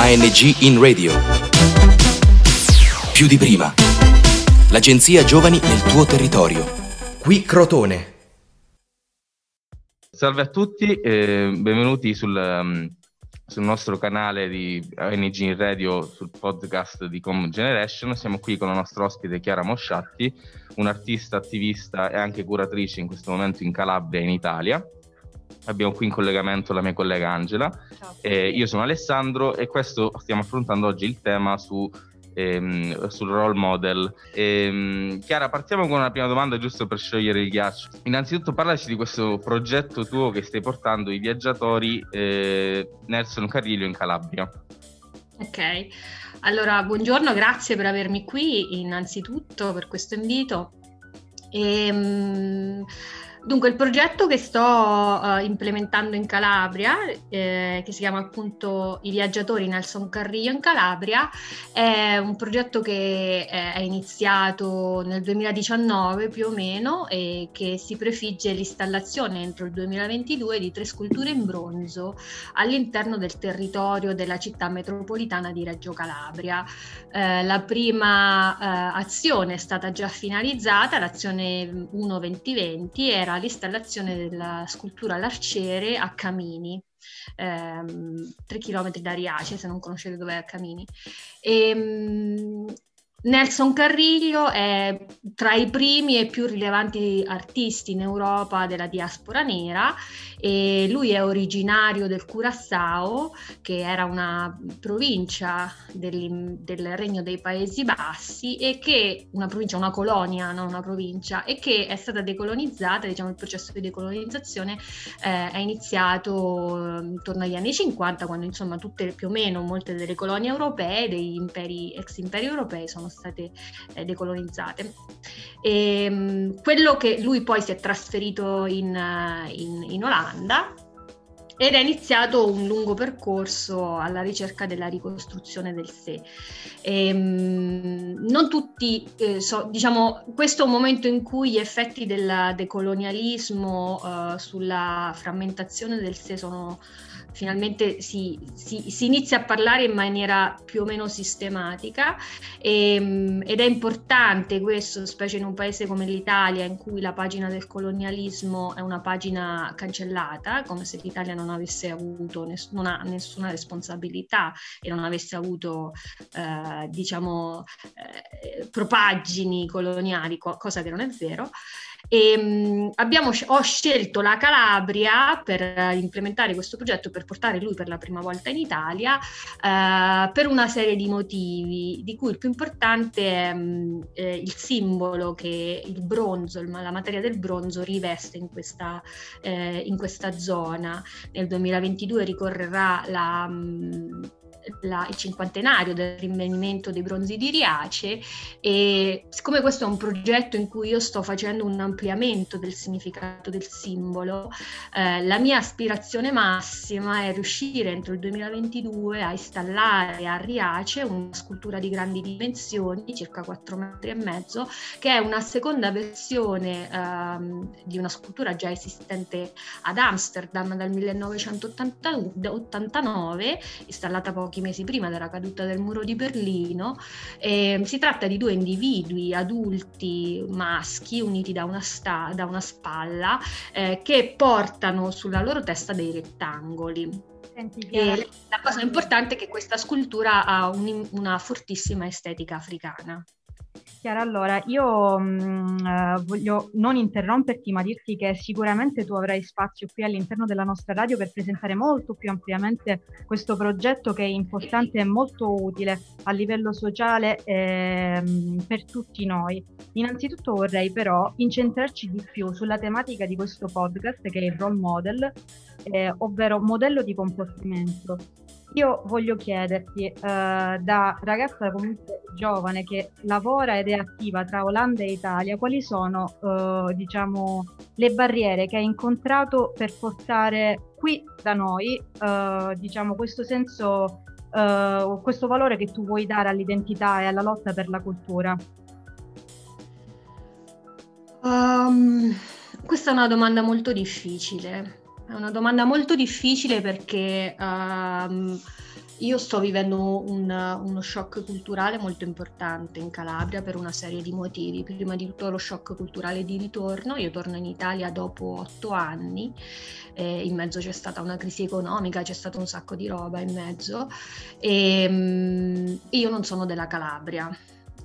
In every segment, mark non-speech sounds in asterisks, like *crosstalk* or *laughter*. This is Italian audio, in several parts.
ANG in radio. Più di prima. L'agenzia Giovani nel tuo territorio. Qui Crotone. Salve a tutti e benvenuti sul, um, sul nostro canale di ANG in radio sul podcast di Com Generation. Siamo qui con la nostra ospite Chiara Mosciatti, un'artista, attivista e anche curatrice in questo momento in Calabria in Italia abbiamo qui in collegamento la mia collega Angela, eh, io sono Alessandro e questo stiamo affrontando oggi il tema su, ehm, sul role model. Ehm, Chiara, partiamo con una prima domanda giusto per sciogliere il ghiaccio. Innanzitutto parlaci di questo progetto tuo che stai portando i viaggiatori eh, Nelson Carrillo in Calabria. Ok, allora buongiorno, grazie per avermi qui innanzitutto per questo invito. Ehm, Dunque, il progetto che sto uh, implementando in Calabria, eh, che si chiama appunto I viaggiatori Nelson Carrillo in Calabria, è un progetto che eh, è iniziato nel 2019 più o meno e che si prefigge l'installazione entro il 2022 di tre sculture in bronzo all'interno del territorio della città metropolitana di Reggio Calabria. Eh, la prima eh, azione è stata già finalizzata, l'azione 1-2020 era l'installazione della scultura L'Arciere a Camini, ehm, 3 km da Riace, se non conoscete dove è Camini. E, ehm, Nelson Carriglio è tra i primi e più rilevanti artisti in Europa della diaspora nera e lui è originario del Curaçao, che era una provincia del, del Regno dei Paesi Bassi e che una provincia, una colonia, non una provincia, e che è stata decolonizzata, diciamo il processo di decolonizzazione eh, è iniziato eh, intorno agli anni 50, quando insomma tutte più o meno molte delle colonie europee, degli imperi, ex imperi europei sono sono state eh, decolonizzate. E, ehm, quello che lui poi si è trasferito in, eh, in, in Olanda ed è iniziato un lungo percorso alla ricerca della ricostruzione del sé. Ehm, non tutti, eh, so, diciamo, questo è un momento in cui gli effetti del decolonialismo eh, sulla frammentazione del sé sono finalmente si, si, si, inizia a parlare in maniera più o meno sistematica e, ehm, ed è importante questo, specie in un paese come l'Italia in cui la pagina del colonialismo è una pagina cancellata, come se l'Italia non avesse avuto ness- non ha nessuna responsabilità e non avesse avuto eh, diciamo eh, propagini coloniali, co- cosa che non è vero. E, um, abbiamo, ho scelto la Calabria per implementare questo progetto, per portare lui per la prima volta in Italia, uh, per una serie di motivi, di cui il più importante è um, eh, il simbolo che il bronzo, la materia del bronzo riveste in questa, eh, in questa zona. Nel 2022 ricorrerà la... Um, la, il cinquantenario del rinvenimento dei bronzi di Riace e siccome questo è un progetto in cui io sto facendo un ampliamento del significato del simbolo, eh, la mia aspirazione massima è riuscire entro il 2022 a installare a Riace una scultura di grandi dimensioni, circa 4 metri e mezzo, che è una seconda versione ehm, di una scultura già esistente ad Amsterdam dal 1989, installata pochi pochi mesi prima della caduta del muro di Berlino. Eh, si tratta di due individui adulti maschi uniti da una, sta- da una spalla eh, che portano sulla loro testa dei rettangoli. E la cosa importante è che questa scultura ha un, una fortissima estetica africana. Chiara, allora io mh, mm, eh, voglio non interromperti, ma dirti che sicuramente tu avrai spazio qui all'interno della nostra radio per presentare molto più ampiamente questo progetto che è importante e molto utile a livello sociale eh, per tutti noi. Innanzitutto vorrei però incentrarci di più sulla tematica di questo podcast che è il role model, eh, ovvero modello di comportamento. Io voglio chiederti, eh, da ragazza comunque giovane che lavora ed è attiva tra Olanda e Italia, quali sono, eh, diciamo, le barriere che hai incontrato per portare qui da noi, eh, diciamo, questo senso, eh, questo valore che tu vuoi dare all'identità e alla lotta per la cultura? Um, questa è una domanda molto difficile è una domanda molto difficile perché um, io sto vivendo un, uno shock culturale molto importante in Calabria per una serie di motivi. Prima di tutto lo shock culturale di ritorno, io torno in Italia dopo otto anni, eh, in mezzo c'è stata una crisi economica, c'è stato un sacco di roba in mezzo. E um, io non sono della Calabria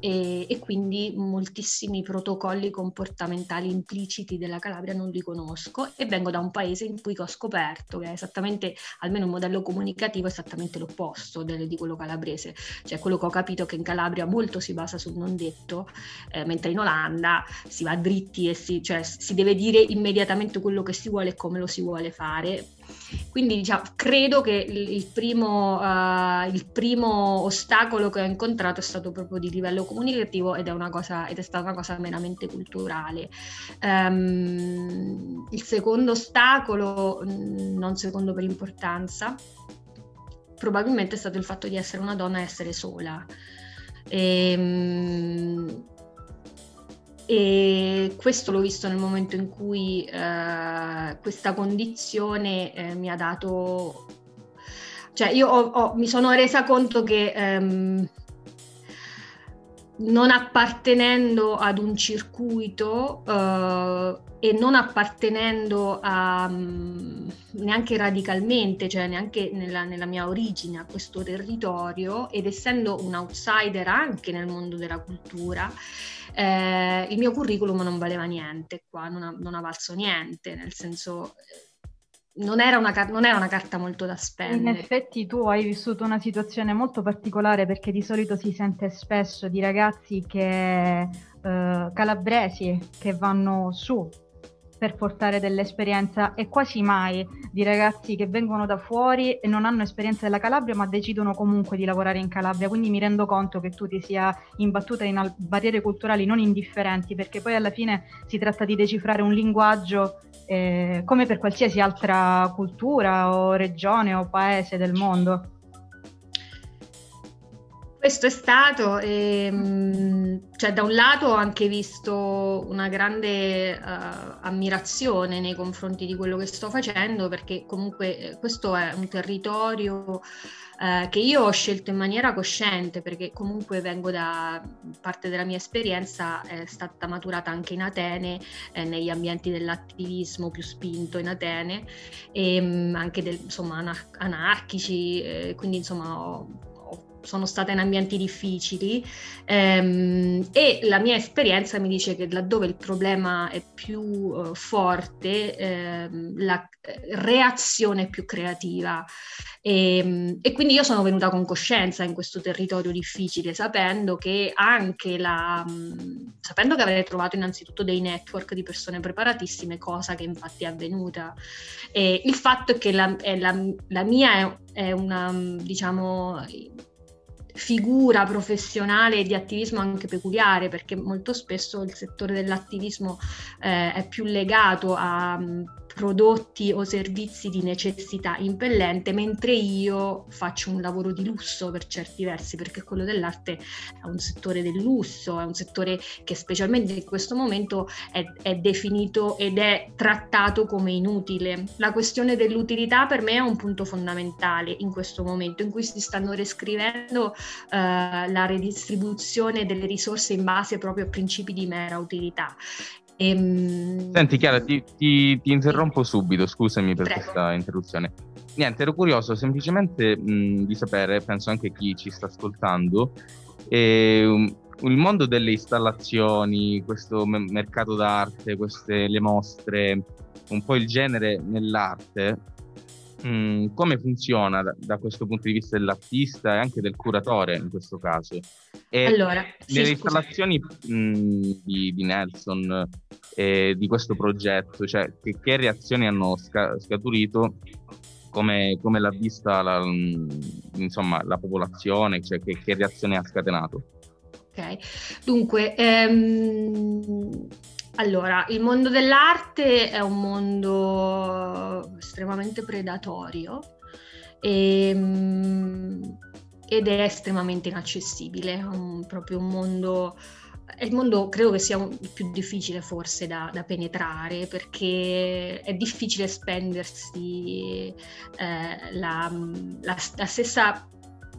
e, e, quindi moltissimi protocolli comportamentali impliciti della Calabria non li conosco e vengo da un paese in cui ho scoperto che è esattamente, almeno il modello comunicativo esattamente l'opposto del, di quello calabrese, cioè quello che ho capito che in Calabria molto si basa sul non detto, eh, mentre in Olanda si va dritti e si, cioè, si deve dire immediatamente quello che si vuole e come lo si vuole fare quindi diciamo, credo che il primo, uh, il primo, ostacolo che ho incontrato è stato proprio di livello comunicativo ed è, cosa, ed è stata una cosa meramente culturale. Um, il secondo ostacolo, non secondo per importanza, probabilmente è stato il fatto di essere una donna e essere sola. E, um, e questo l'ho visto nel momento in cui eh, questa condizione eh, mi ha dato, cioè io ho, ho, mi sono resa conto che ehm, non appartenendo ad un circuito eh, e non appartenendo a, um, neanche radicalmente, cioè neanche nella, nella, mia origine a questo territorio ed essendo un outsider anche nel mondo della cultura, eh, il mio curriculum non valeva niente qua, non ha, non ha valso niente, nel senso non era, una, non era, una, carta molto da spendere. In effetti tu hai vissuto una situazione molto particolare perché di solito si sente spesso di ragazzi che, eh, calabresi che vanno su per portare dell'esperienza e quasi mai di ragazzi che vengono da fuori e non hanno esperienza della Calabria ma decidono comunque di lavorare in Calabria, quindi mi rendo conto che tu ti sia imbattuta in al- barriere culturali non indifferenti perché poi alla fine si tratta di decifrare un linguaggio eh, come per qualsiasi altra cultura o regione o paese del mondo. Questo è stato, ehm, cioè da un lato ho anche visto una grande uh, ammirazione nei confronti di quello che sto facendo perché comunque eh, questo è un territorio uh, che io ho scelto in maniera cosciente perché comunque vengo da parte della mia esperienza è stata maturata anche in Atene, eh, negli ambienti dell'attivismo più spinto in Atene e um, anche del, insomma anarchici, eh, quindi insomma ho sono stata in ambienti difficili ehm, e la mia esperienza mi dice che laddove il problema è più eh, forte, ehm, la eh, reazione è più creativa. E, ehm, e, quindi io sono venuta con coscienza in questo territorio difficile, sapendo che anche la, sapendo che avrei trovato innanzitutto dei network di persone preparatissime, cosa che infatti è avvenuta. E il fatto è che la, è la, la mia è, è una, diciamo, figura professionale di attivismo anche peculiare perché molto spesso il settore dell'attivismo eh, è più legato a prodotti o servizi di necessità impellente, mentre io faccio un lavoro di lusso per certi versi, perché quello dell'arte è un settore del lusso, è un settore che specialmente in questo momento è, è definito ed è trattato come inutile. La questione dell'utilità per me è un punto fondamentale in questo momento in cui si stanno riscrivendo eh, la redistribuzione delle risorse in base proprio a principi di mera utilità Ehm... Senti Chiara, ti, ti, ti, interrompo subito, scusami per Prego. questa interruzione. Niente, ero curioso semplicemente mh, di sapere, penso anche chi ci sta ascoltando, eh, um, il mondo delle installazioni, questo mercato d'arte, queste le mostre, un po' il genere nell'arte, mh, come funziona da, da, questo punto di vista dell'artista e anche del curatore in questo caso? E allora, sì, installazioni mh, di, di, Nelson eh, di questo progetto, cioè che, che reazioni hanno sca- scaturito? Come, come, l'ha vista la, insomma, la popolazione, cioè che, che reazione ha scatenato? Ok, dunque, ehm, allora, il mondo dell'arte è un mondo estremamente predatorio e, ehm, ed è estremamente inaccessibile, è un, proprio un mondo è il mondo credo che sia il più difficile forse da, da penetrare perché è difficile spendersi eh, la, la, la, stessa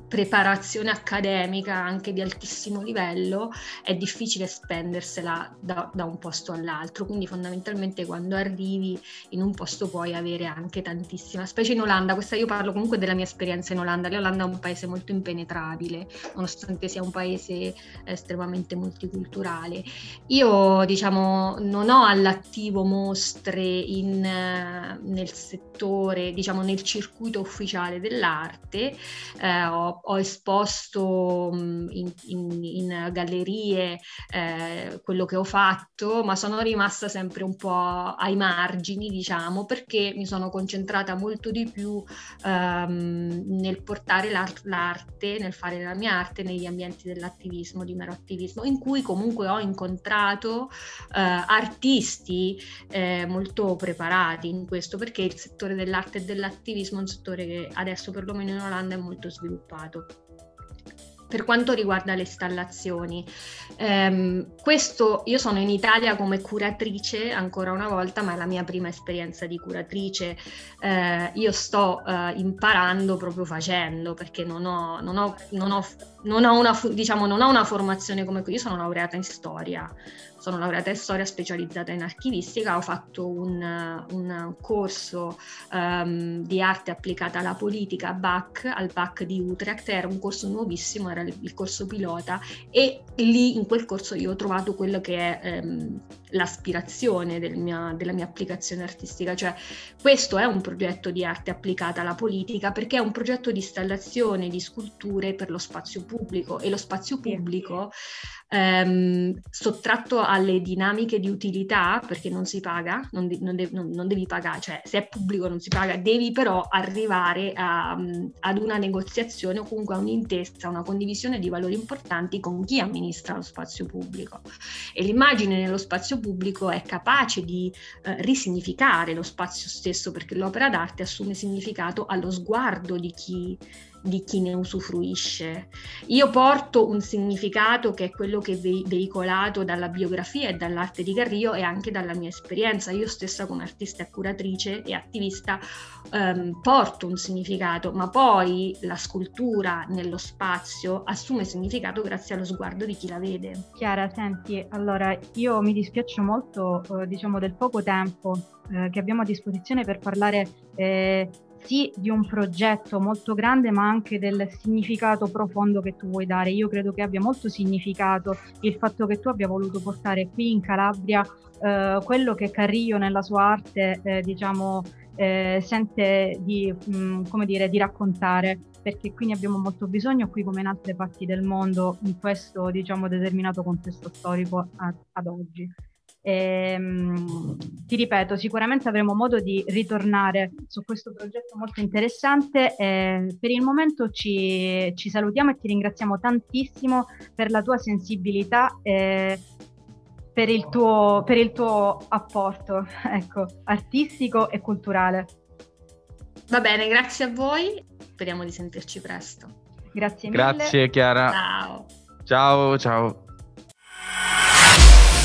preparazione accademica anche di altissimo livello, è difficile spendersela da, da, un posto all'altro. Quindi fondamentalmente quando arrivi in un posto puoi avere anche tantissima, specie in Olanda, questa io parlo comunque della mia esperienza in Olanda, l'Olanda è un paese molto impenetrabile, nonostante sia un paese estremamente multiculturale. Io diciamo non ho all'attivo mostre in, nel settore, diciamo nel circuito ufficiale dell'arte, eh, ho ho esposto in, in, in gallerie eh, quello che ho fatto, ma sono rimasta sempre un po' ai margini, diciamo, perché mi sono concentrata molto di più ehm, nel portare l'art- l'arte, nel fare la mia arte negli ambienti dell'attivismo, di mero attivismo, in cui comunque ho incontrato eh, artisti eh, molto preparati in questo, perché il settore dell'arte e dell'attivismo è un settore che adesso perlomeno in Olanda è molto sviluppato. ード Per quanto riguarda le installazioni, ehm, questo io sono in Italia come curatrice ancora una volta, ma è la mia prima esperienza di curatrice. Eh, io sto eh, imparando proprio facendo perché non ho, non ho, non ho, non ho, una, diciamo, non ho una formazione come qui. Io sono laureata in storia, sono laureata in storia specializzata in archivistica, ho fatto un, un corso um, di arte applicata alla politica BAC, al BAC di Utrecht, era un corso nuovissimo, era il, corso pilota e lì in quel corso io ho trovato quello che è um, l'aspirazione del mia, della mia applicazione artistica, cioè questo è un progetto di arte applicata alla politica perché è un progetto di installazione di sculture per lo spazio pubblico e lo spazio pubblico ehm, sottratto alle dinamiche di utilità, perché non si paga, non, de- non, de- non, devi pagare, cioè se è pubblico non si paga, devi però arrivare a, ad una negoziazione o comunque a un'intesa, una condivisione di valori importanti con chi amministra lo spazio pubblico. E l'immagine nello spazio pubblico è capace di eh, risignificare lo spazio stesso, perché l'opera d'arte assume significato allo sguardo di chi di chi ne usufruisce. Io porto un significato che è quello che è veicolato dalla biografia e dall'arte di Carrillo e anche dalla mia esperienza. Io stessa come artista e curatrice e attivista ehm, porto un significato, ma poi la scultura nello spazio assume significato grazie allo sguardo di chi la vede. Chiara, senti, allora io mi dispiaccio molto eh, diciamo del poco tempo eh, che abbiamo a disposizione per parlare eh, sì di un progetto molto grande, ma anche del significato profondo che tu vuoi dare. Io credo che abbia molto significato il fatto che tu abbia voluto portare qui in Calabria eh, quello che Carrillo nella sua arte, eh, diciamo, eh, sente di, mh, mm, come dire, di raccontare, perché qui ne abbiamo molto bisogno, qui come in altre parti del mondo, in questo diciamo, determinato contesto storico ad, ad oggi. E, ehm, ti ripeto, sicuramente avremo modo di ritornare su questo progetto molto interessante. Eh, per il momento ci, ci, salutiamo e ti ringraziamo tantissimo per la tua sensibilità e per il tuo, per il tuo apporto *laughs* ecco, artistico e culturale. Va bene, grazie a voi. Speriamo di sentirci presto. Grazie mille. Grazie Chiara. Ciao. Ciao, ciao.